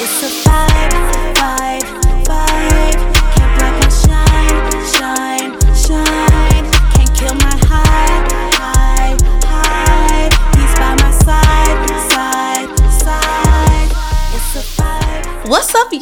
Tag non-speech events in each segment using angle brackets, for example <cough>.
It's a vibe,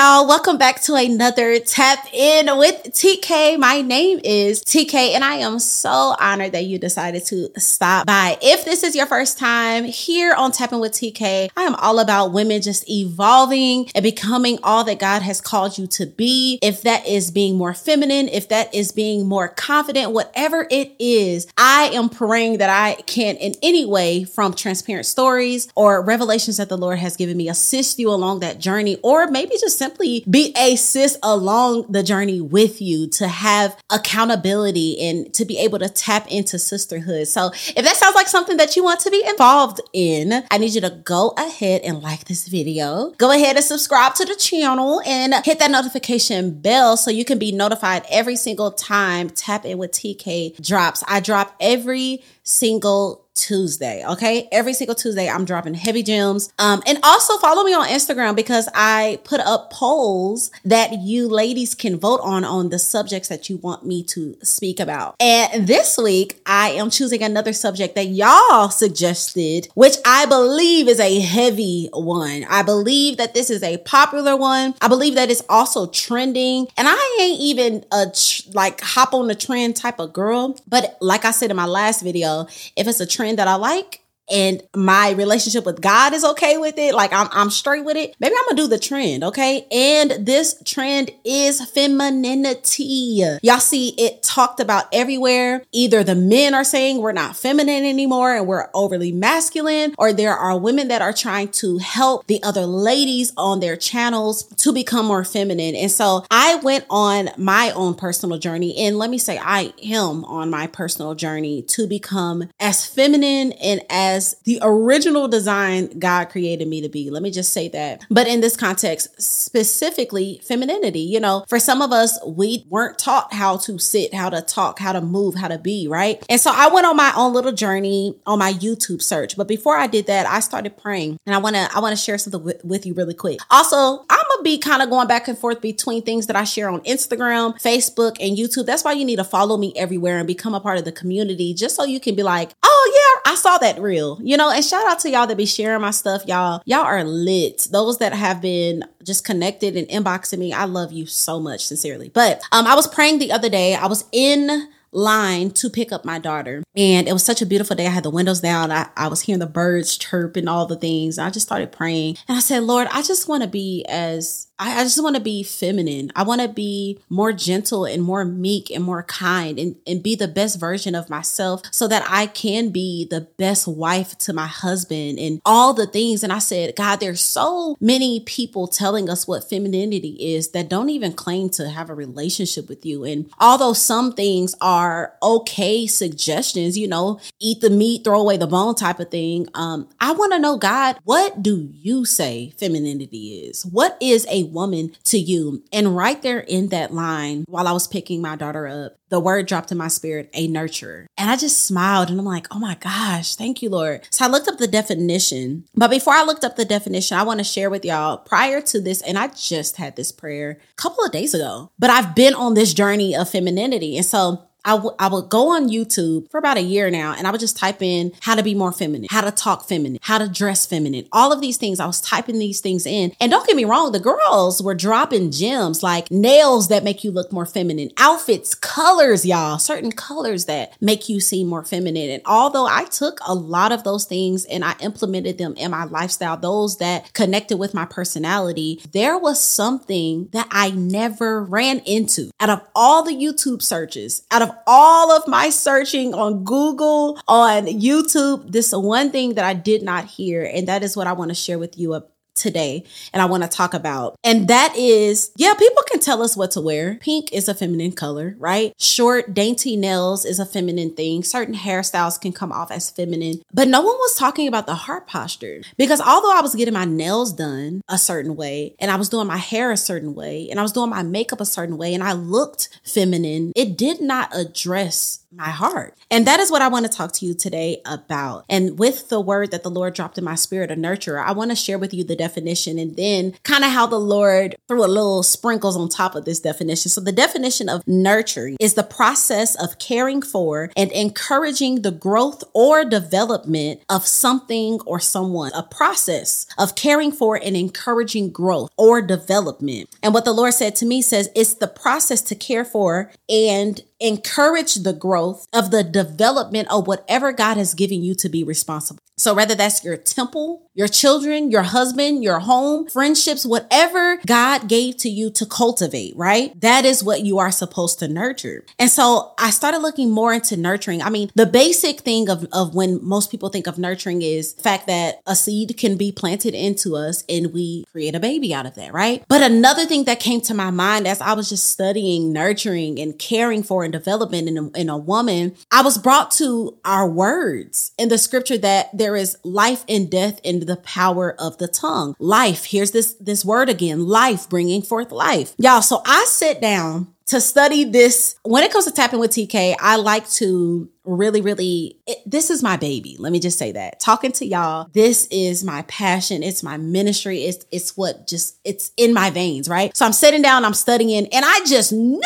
y'all? Welcome back to another Tap In with TK. My name is TK, and I am so honored that you decided to stop by. If this is your first time here on Tap In with TK, I am all about women just evolving and becoming all that God has called you to be. If that is being more feminine, if that is being more confident, whatever it is, I am praying that I can, in any way, from transparent stories or revelations that the Lord has given me, assist you along that journey, or maybe just simply be a sis along the journey with you to have accountability and to be able to tap into sisterhood. So if that sounds like something that you want to be involved in, I need you to go ahead and like this video. Go ahead and subscribe to the channel and hit that notification bell so you can be notified every single time Tap In with TK drops. I drop every single Tuesday. Okay. Every single Tuesday, I'm dropping heavy gems. Um, and also follow me on Instagram because I put up polls that you ladies can vote on on the subjects that you want me to speak about. And this week, I am choosing another subject that y'all suggested, which I believe is a heavy one. I believe that this is a popular one. I believe that it's also trending. And I ain't even a tr- like hop on the trend type of girl. But like I said in my last video, if it's a trend that I like, and my relationship with God is okay with it, like I'm I'm straight with it, maybe I'm gonna do the trend, okay? And this trend is femininity. Y'all see it talked about everywhere. Either the men are saying we're not feminine anymore and we're overly masculine, or there are women that are trying to help the other ladies on their channels to become more feminine. And so I went on my own personal journey, and let me say, I am on my personal journey to become as feminine and as the original design God created me to be. Let me just say that. But in this context, specifically femininity, you know, for some of us, we weren't taught how to sit, how to talk, how to move, how to be, right? And so I went on my own little journey on my YouTube search. But before I did that, I started praying and I want to, I want to share something with, with you really quick. Also, I'm gonna be kind of going back and forth between things that I share on Instagram, Facebook, and YouTube. That's why you need to follow me everywhere and become a part of the community just so you can be like, oh yeah, I saw that reel, you know, and shout out to y'all that be sharing my stuff, y'all. Y'all are lit. Those that have been just connected and inboxing me, I love you so much, sincerely. But um, I was praying the other day. I was in line to pick up my daughter. And it was such a beautiful day. I had the windows down. I, I was hearing the birds chirp and all the things. I just started praying. And I said, Lord, I just want to be as I, I just want to be feminine. I want to be more gentle and more meek and more kind and, and be the best version of myself so that I can be the best wife to my husband and all the things. And I said, God, there's so many people telling us what femininity is that don't even claim to have a relationship with you. And although some things are okay suggestions, you know, eat the meat, throw away the bone type of thing. Um, I want to know, God, what do you say femininity is? What is a woman to you? And right there in that line, while I was picking my daughter up, the word dropped in my spirit, a nurturer. And I just smiled and I'm like, oh my gosh, thank you, Lord. So I looked up the definition. But before I looked up the definition, I want to share with y'all prior to this, and I just had this prayer a couple of days ago, but I've been on this journey of femininity. And so I, w- I would go on YouTube for about a year now and I would just type in how to be more feminine, how to talk feminine, how to dress feminine, all of these things. I was typing these things in. And don't get me wrong, the girls were dropping gems like nails that make you look more feminine, outfits, colors, y'all, certain colors that make you seem more feminine. And although I took a lot of those things and I implemented them in my lifestyle, those that connected with my personality, there was something that I never ran into out of all the YouTube searches, out of all of my searching on Google, on YouTube, this one thing that I did not hear. And that is what I want to share with you today and I want to talk about. And that is, yeah, people can tell us what to wear. Pink is a feminine color, right? Short, dainty nails is a feminine thing. Certain hairstyles can come off as feminine, but no one was talking about the heart posture because although I was getting my nails done a certain way and I was doing my hair a certain way and I was doing my makeup a certain way and I looked feminine, it did not address my heart. And that is what I want to talk to you today about. And with the word that the Lord dropped in my spirit, a nurturer, I want to share with you the definition and then kind of how the Lord threw a little sprinkles on top of this definition. So the definition of nurturing is the process of caring for and encouraging the growth or development of something or someone, a process of caring for and encouraging growth or development. And what the Lord said to me says it's the process to care for and encourage the growth of the development of whatever God has given you to be responsible. So whether that's your temple, your children, your husband, your home, friendships, whatever God gave to you to cultivate, right? That is what you are supposed to nurture. And so I started looking more into nurturing. I mean, the basic thing of, of when most people think of nurturing is the fact that a seed can be planted into us and we create a baby out of that, right? But another thing that came to my mind as I was just studying nurturing and caring for and development in a, in a woman, I was brought to our words in the scripture that there is life and death in the power of the tongue. Life. Here's this, this word again, life, bringing forth life. Y'all, so I sit down to study this. When it comes to Tap In with TK, I like to really, really, it, this is my baby. Let me just say that. Talking to y'all, this is my passion. It's my ministry. It's, it's what just, it's in my veins, right? So I'm sitting down, I'm studying, and I just knew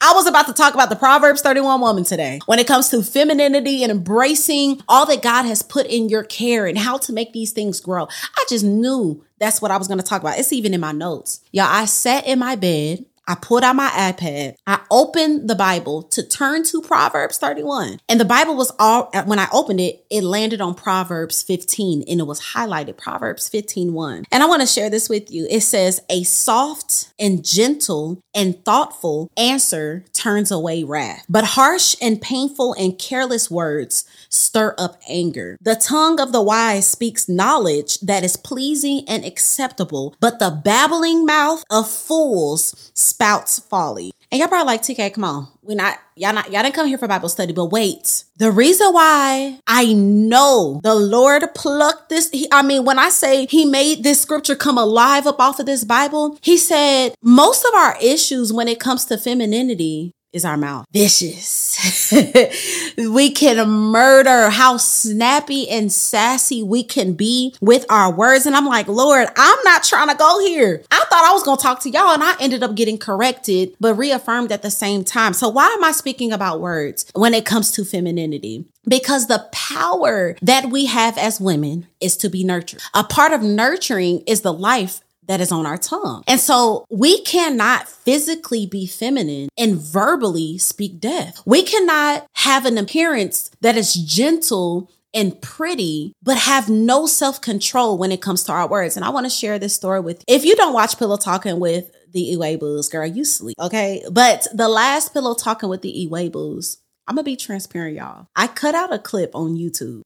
I was about to talk about the Proverbs 31 woman today. When it comes to femininity and embracing all that God has put in your care and how to make these things grow, I just knew that's what I was going to talk about. It's even in my notes. Y'all, I sat in my bed I pulled out my iPad. I opened the Bible to turn to Proverbs 31. And the Bible was all, when I opened it, it landed on Proverbs 15 and it was highlighted Proverbs 15 1. And I want to share this with you. It says, A soft and gentle and thoughtful answer turns away wrath, but harsh and painful and careless words stir up anger. The tongue of the wise speaks knowledge that is pleasing and acceptable, but the babbling mouth of fools spouts folly. And y'all probably like, TK, come on. We not, y'all not, y'all didn't come here for Bible study, but wait. The reason why I know the Lord plucked this, he, I mean, when I say he made this scripture come alive up off of this Bible, he said most of our issues when it comes to femininity is our mouth. Vicious. <laughs> we can murder how snappy and sassy we can be with our words. And I'm like, Lord, I'm not trying to go here. I thought I was going to talk to y'all and I ended up getting corrected, but reaffirmed at the same time. So why am I speaking about words when it comes to femininity? Because the power that we have as women is to be nurtured. A part of nurturing is the life that is on our tongue. And so we cannot physically be feminine and verbally speak death. We cannot have an appearance that is gentle and pretty, but have no self control when it comes to our words. And I want to share this story with you. If you don't watch Pillow Talking with the Iwegbus, girl, you sleep. Okay. But the last Pillow Talking with the Iwegbus, I'm going to be transparent, y'all. I cut out a clip on YouTube.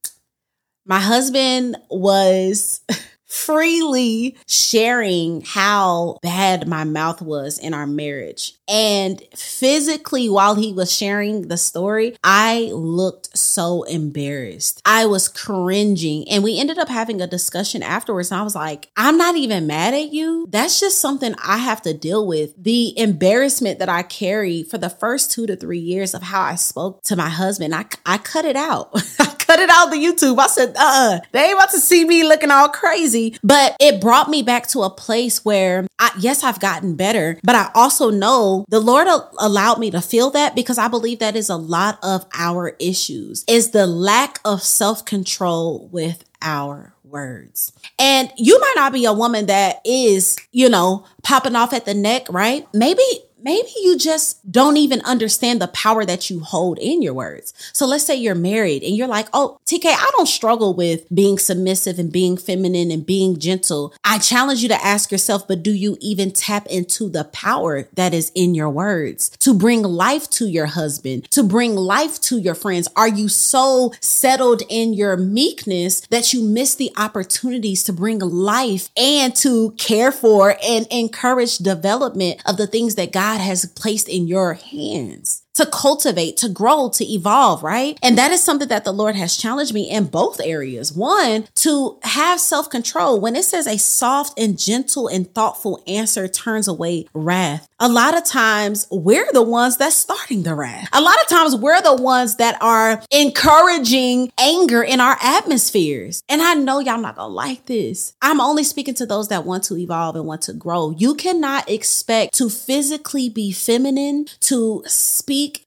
My husband was <laughs> freely sharing how bad my mouth was in our marriage. And physically, while he was sharing the story, I looked so embarrassed. I was cringing. And we ended up having a discussion afterwards. And I was like, I'm not even mad at you. That's just something I have to deal with. The embarrassment that I carry for the first two to three years of how I spoke to my husband, I, I cut it out. <laughs> Cut it out the YouTube. I said, uh uh they ain't about to see me looking all crazy crazy, but it brought me back to a place where I, yes, I've gotten better, but I also know the Lord allowed me to feel that because I believe that is a lot of our issues is the lack of self control with our words. And you might not be a woman that is, you know, popping off at the neck, right? Maybe maybe you just don't even understand the power that you hold in your words. So let's say you're married and you're like, oh, TK, I don't struggle with being submissive and being feminine and being gentle. I challenge you to ask yourself, but do you even tap into the power that is in your words to bring life to your husband, to bring life to your friends? Are you so settled in your meekness that you miss the opportunities to bring life and to care for and encourage development of the things that God God has placed in your hands. To cultivate, to grow, to evolve, right? And that is something that the Lord has challenged me in both areas. One, to have self control. When it says a soft and gentle and thoughtful answer turns away wrath, a lot of times we're the ones that's starting the wrath. A lot of times we're the ones that are encouraging anger in our atmospheres. And I know y'all not gonna like this. I'm only speaking to those that want to evolve and want to grow. You cannot expect to physically be feminine, to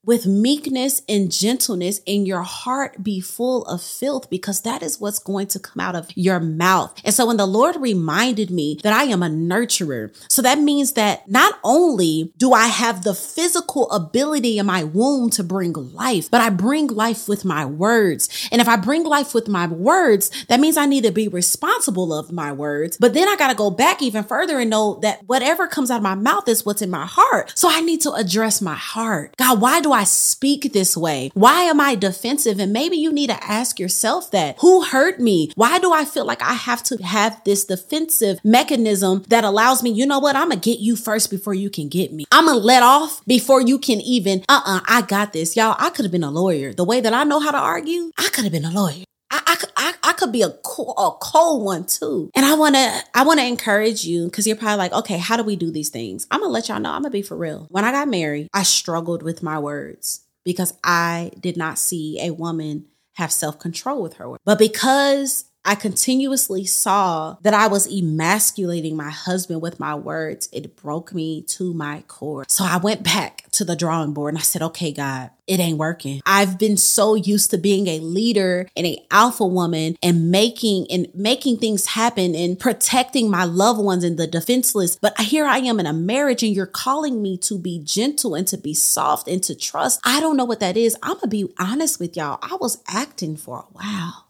with meekness and gentleness, and your heart be full of filth because that is what's going to come out of your mouth. And so when the Lord reminded me that I am a nurturer, so that means that not only only do I have the physical ability in my womb to bring life, but I bring life with my words. And if I bring life with my words, that means I need to be responsible of my words. But then I got to go back even further and know that whatever comes out of my mouth is what's in my heart. So I need to address my heart. God, why do I speak this way? Why am I defensive? And maybe you need to ask yourself that. Who hurt me? Why do I feel like I have to have this defensive mechanism that allows me, you know what? I'm going to get you first before you can get me. I'm gonna let off before you can even, uh uh I got this. Y'all, I could have been a lawyer. The way that I know how to argue, I could have been a lawyer. I, I, I, could be a cool, a cold one too. And I want to, I want to encourage you because you're probably like, okay, how do we do these things? I'm going to let y'all know. I'm going to be for real. When I got married, I struggled with my words because I did not see a woman have self control with her. But because I continuously saw that I was emasculating my husband with my words. It broke me to my core. So I went back to the drawing board and I said, okay, God, it ain't working. I've been so used to being a leader and a alpha woman and making and making things happen and protecting my loved ones and the defenseless. But here I am in a marriage and you're calling me to be gentle and to be soft and to trust. I don't know what that is. I'm to be honest with y'all. I was acting for a while.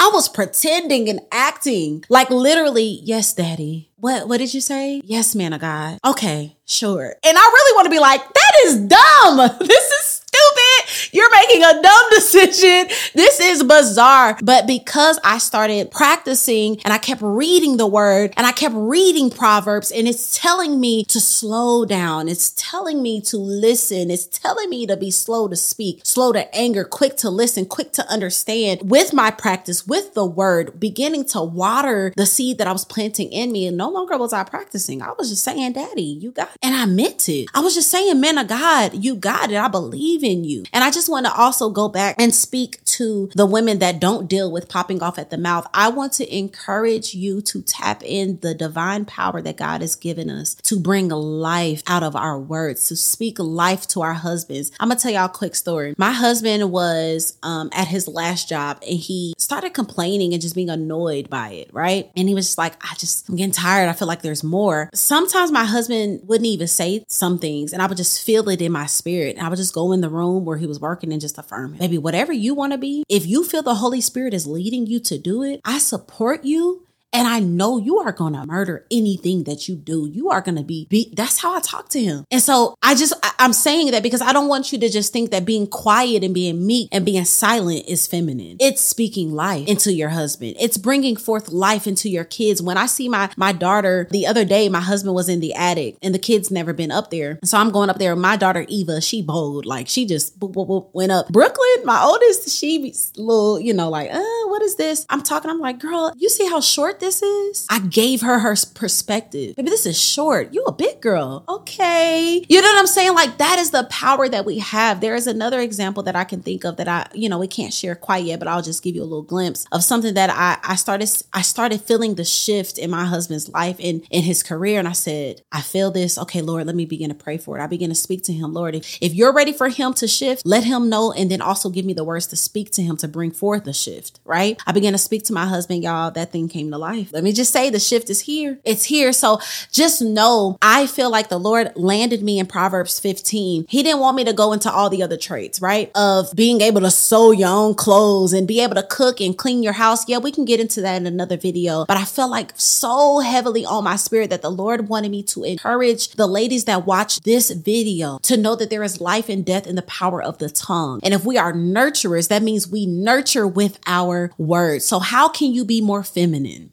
I was pretending and acting like literally, yes, daddy. What what did you say? Yes, man of God. Okay, sure. And I really want to be like, that is dumb. <laughs> This is. You're making a dumb <laughs> decision. This is bizarre. But because I started practicing and I kept reading the word and I kept reading Proverbs and it's telling me to slow down. It's telling me to listen. It's telling me to be slow to speak, slow to anger, quick to listen, quick to understand with my practice, with the word, beginning to water the seed that I was planting in me. And no longer was I practicing. I was just saying, Daddy, you got it. And I meant it. I was just saying, man of God, you got it. I believe in you. And I just want to also go back and speak to the women that don't deal with popping off at the mouth. I want to encourage you to tap in the divine power that God has given us to bring life out of our words, to speak life to our husbands. I'm gonna tell y'all a quick story. My husband was um, at his last job and he started complaining and just being annoyed by it, right? And he was just like, I just, I'm getting tired. I feel like there's more. Sometimes my husband wouldn't even say some things and I would just feel it in my spirit. And I would just go in the room where he was working and just affirm it. Maybe whatever you want to be, if you feel the Holy Spirit is leading you to do it, I support you and I know you are going to murder anything that you do. You are going to be, be, that's how I talk to him. And so I just, I, I'm saying that because I don't want you to just think that being quiet and being meek and being silent is feminine. It's speaking life into your husband. It's bringing forth life into your kids. When I see my, my daughter the other day, my husband was in the attic and the kids never been up there. So I'm going up there. My daughter, Eva, she bold. Like she just boop, boop, boop, went up. Brooklyn, my oldest, she little, you know, like, uh, what is this? I'm talking. I'm like, girl, you see how short this is? I gave her her perspective. Maybe this is short. You a big girl. Okay. You know what I'm saying? Like that is the power that we have. There is another example that I can think of that I, you know, we can't share quite yet, but I'll just give you a little glimpse of something that I, I started, I started feeling the shift in my husband's life and in his career. And I said, I feel this. Okay, Lord, let me begin to pray for it. I begin to speak to him. Lord, if, if you're ready for him to shift, let him know. And then also give me the words to speak to him to bring forth the shift, right? I began to speak to my husband, y'all. That thing came to life. Let me just say the shift is here. It's here. So just know I feel like the Lord landed me in Proverbs 15. He didn't want me to go into all the other traits, right? Of being able to sew your own clothes and be able to cook and clean your house. Yeah, we can get into that in another video. But I felt like so heavily on my spirit that the Lord wanted me to encourage the ladies that watch this video to know that there is life and death in the power of the tongue. And if we are nurturers, that means we nurture with our words. So how can you be more feminine?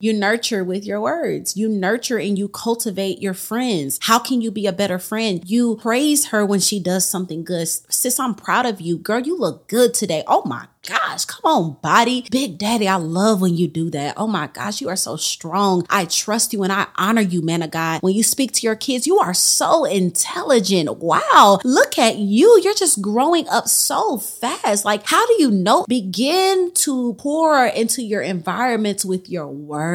You nurture with your words. You nurture and you cultivate your friends. How can you be a better friend? You praise her when she does something good. Sis, I'm proud of you. Girl, you look good today. Oh my gosh, come on, body. Big Daddy, I love when you do that. Oh my gosh, you are so strong. I trust you and I honor you, man of God. When you speak to your kids, you are so intelligent. Wow, look at you. You're just growing up so fast. Like, how do you know? Begin to pour into your environments with your words.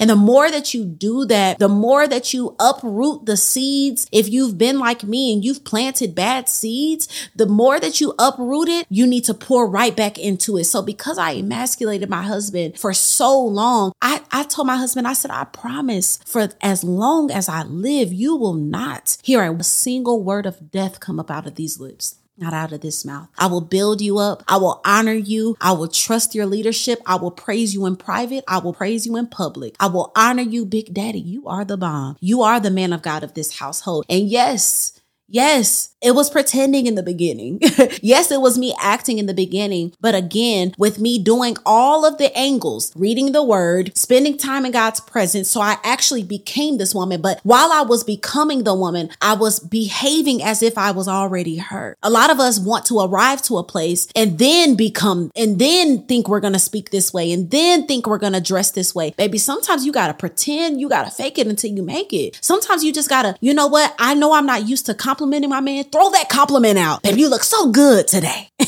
And the more that you do that, the more that you uproot the seeds. If you've been like me and you've planted bad seeds, the more that you uproot it, you need to pour right back into it. So because I emasculated my husband for so long, I, I told my husband, I said, I promise for as long as I live, you will not hear a single word of death come up out of these lips not out of this mouth. I will build you up. I will honor you. I will trust your leadership. I will praise you in private. I will praise you in public. I will honor you, Big Daddy. You are the bomb. You are the man of God of this household. And yes, yes, it was pretending in the beginning. <laughs> yes, it was me acting in the beginning. But again, with me doing all of the angles, reading the word, spending time in God's presence. So I actually became this woman. But while I was becoming the woman, I was behaving as if I was already her. A lot of us want to arrive to a place and then become, and then think we're going to speak this way and then think we're going to dress this way. Baby, sometimes you got to pretend, you got to fake it until you make it. Sometimes you just got to, you know what? I know I'm not used to complimenting my man throw that compliment out. Baby, you look so good today. <laughs>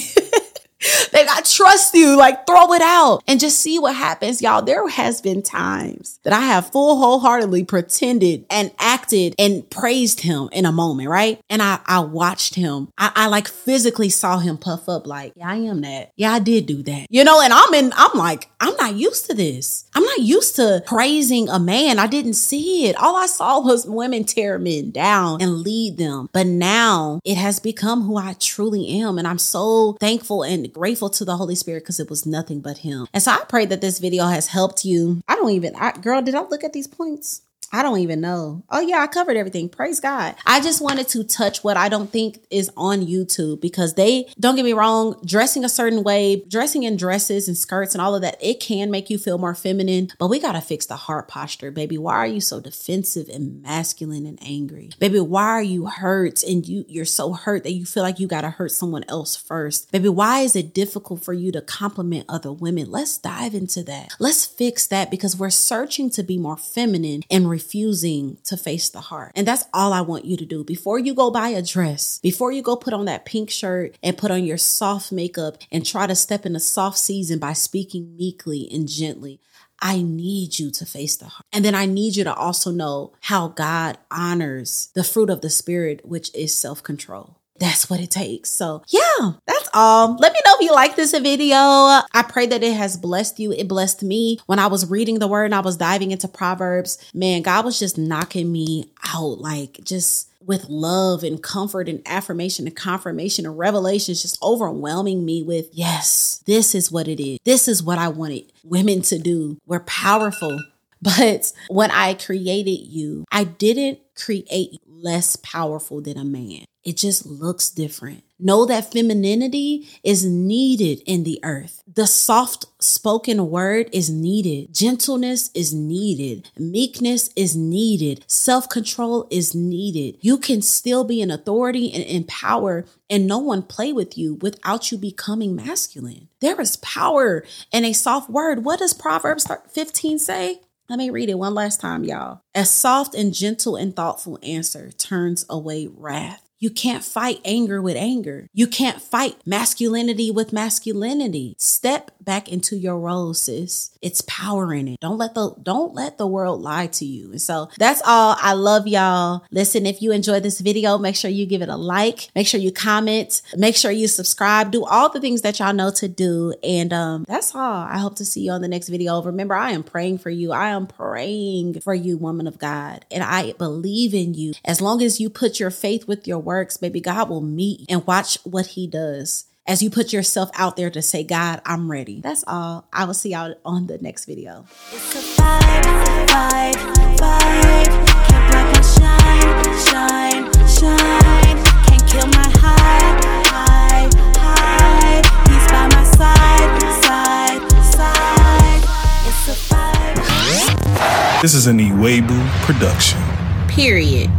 Baby, I trust you. Like throw it out and just see what happens. Y'all, there has been times that I have full wholeheartedly pretended and acted and praised him in a moment, right? And I, I watched him. I, I like physically saw him puff up like, yeah, I am that. Yeah, I did do that. You know, and I'm in, I'm like, I'm not used to this. I'm not used to praising a man. I didn't see it. All I saw <laughs> was women tear men down and lead them. But now it has become who I truly am. And I'm so thankful and grateful to the Holy Spirit because it was nothing but Him. And so I pray that this video has helped you. I don't even, I, girl, did I look at these points? I don't even know. Oh, yeah, I covered everything. Praise God. I just wanted to touch what I don't think is on YouTube because they, don't get me wrong, dressing a certain way, dressing in dresses and skirts and all of that, it can make you feel more feminine, but we got to fix the heart posture, baby. Why are you so defensive and masculine and angry? Baby, why are you hurt and you, you're so hurt that you feel like you got to hurt someone else first? Baby, why is it difficult for you to compliment other women? Let's dive into that. Let's fix that because we're searching to be more feminine and refusing to face the heart. And that's all I want you to do. Before you go buy a dress, before you go put on that pink shirt and put on your soft makeup and try to step in a soft season by speaking meekly and gently, I need you to face the heart. And then I need you to also know how God honors the fruit of the spirit, which is self control. That's what it takes. So, yeah, that's all. Let me know if you like this video. I pray that it has blessed you. It blessed me. When I was reading the word and I was diving into Proverbs, man, God was just knocking me out, like just with love and comfort and affirmation and confirmation and revelations, just overwhelming me with, yes, this is what it is. This is what I wanted women to do. We're powerful. <laughs> But when I created you, I didn't create less powerful than a man. It just looks different. Know that femininity is needed in the earth. The soft spoken word is needed. Gentleness is needed. Meekness is needed. Self control is needed. You can still be an authority and empower and no one play with you without you becoming masculine. There is power in a soft word. What does Proverbs 15 say? Let me read it one last time, y'all. A soft and gentle and thoughtful answer turns away wrath. You can't fight anger with anger. You can't fight masculinity with masculinity. Step back into your role, sis. It's power in it. Don't let the don't let the world lie to you. And so that's all. I love y'all. Listen, if you enjoyed this video, make sure you give it a like. Make sure you comment. Make sure you subscribe. Do all the things that y'all know to do. And um, that's all. I hope to see you on the next video. Remember, I am praying for you. I am praying for you, woman of God. And I believe in you. As long as you put your faith with your works, baby, God will meet and watch what he does as you put yourself out there to say, God, I'm ready. That's all. I will see y'all on the next video. It's a vibe, vibe, vibe. Can't block my shine, shine, shine. Can't kill my high, high, high. He's by my side, side, side. It's a vibe. This is an Iwegbu production. Period.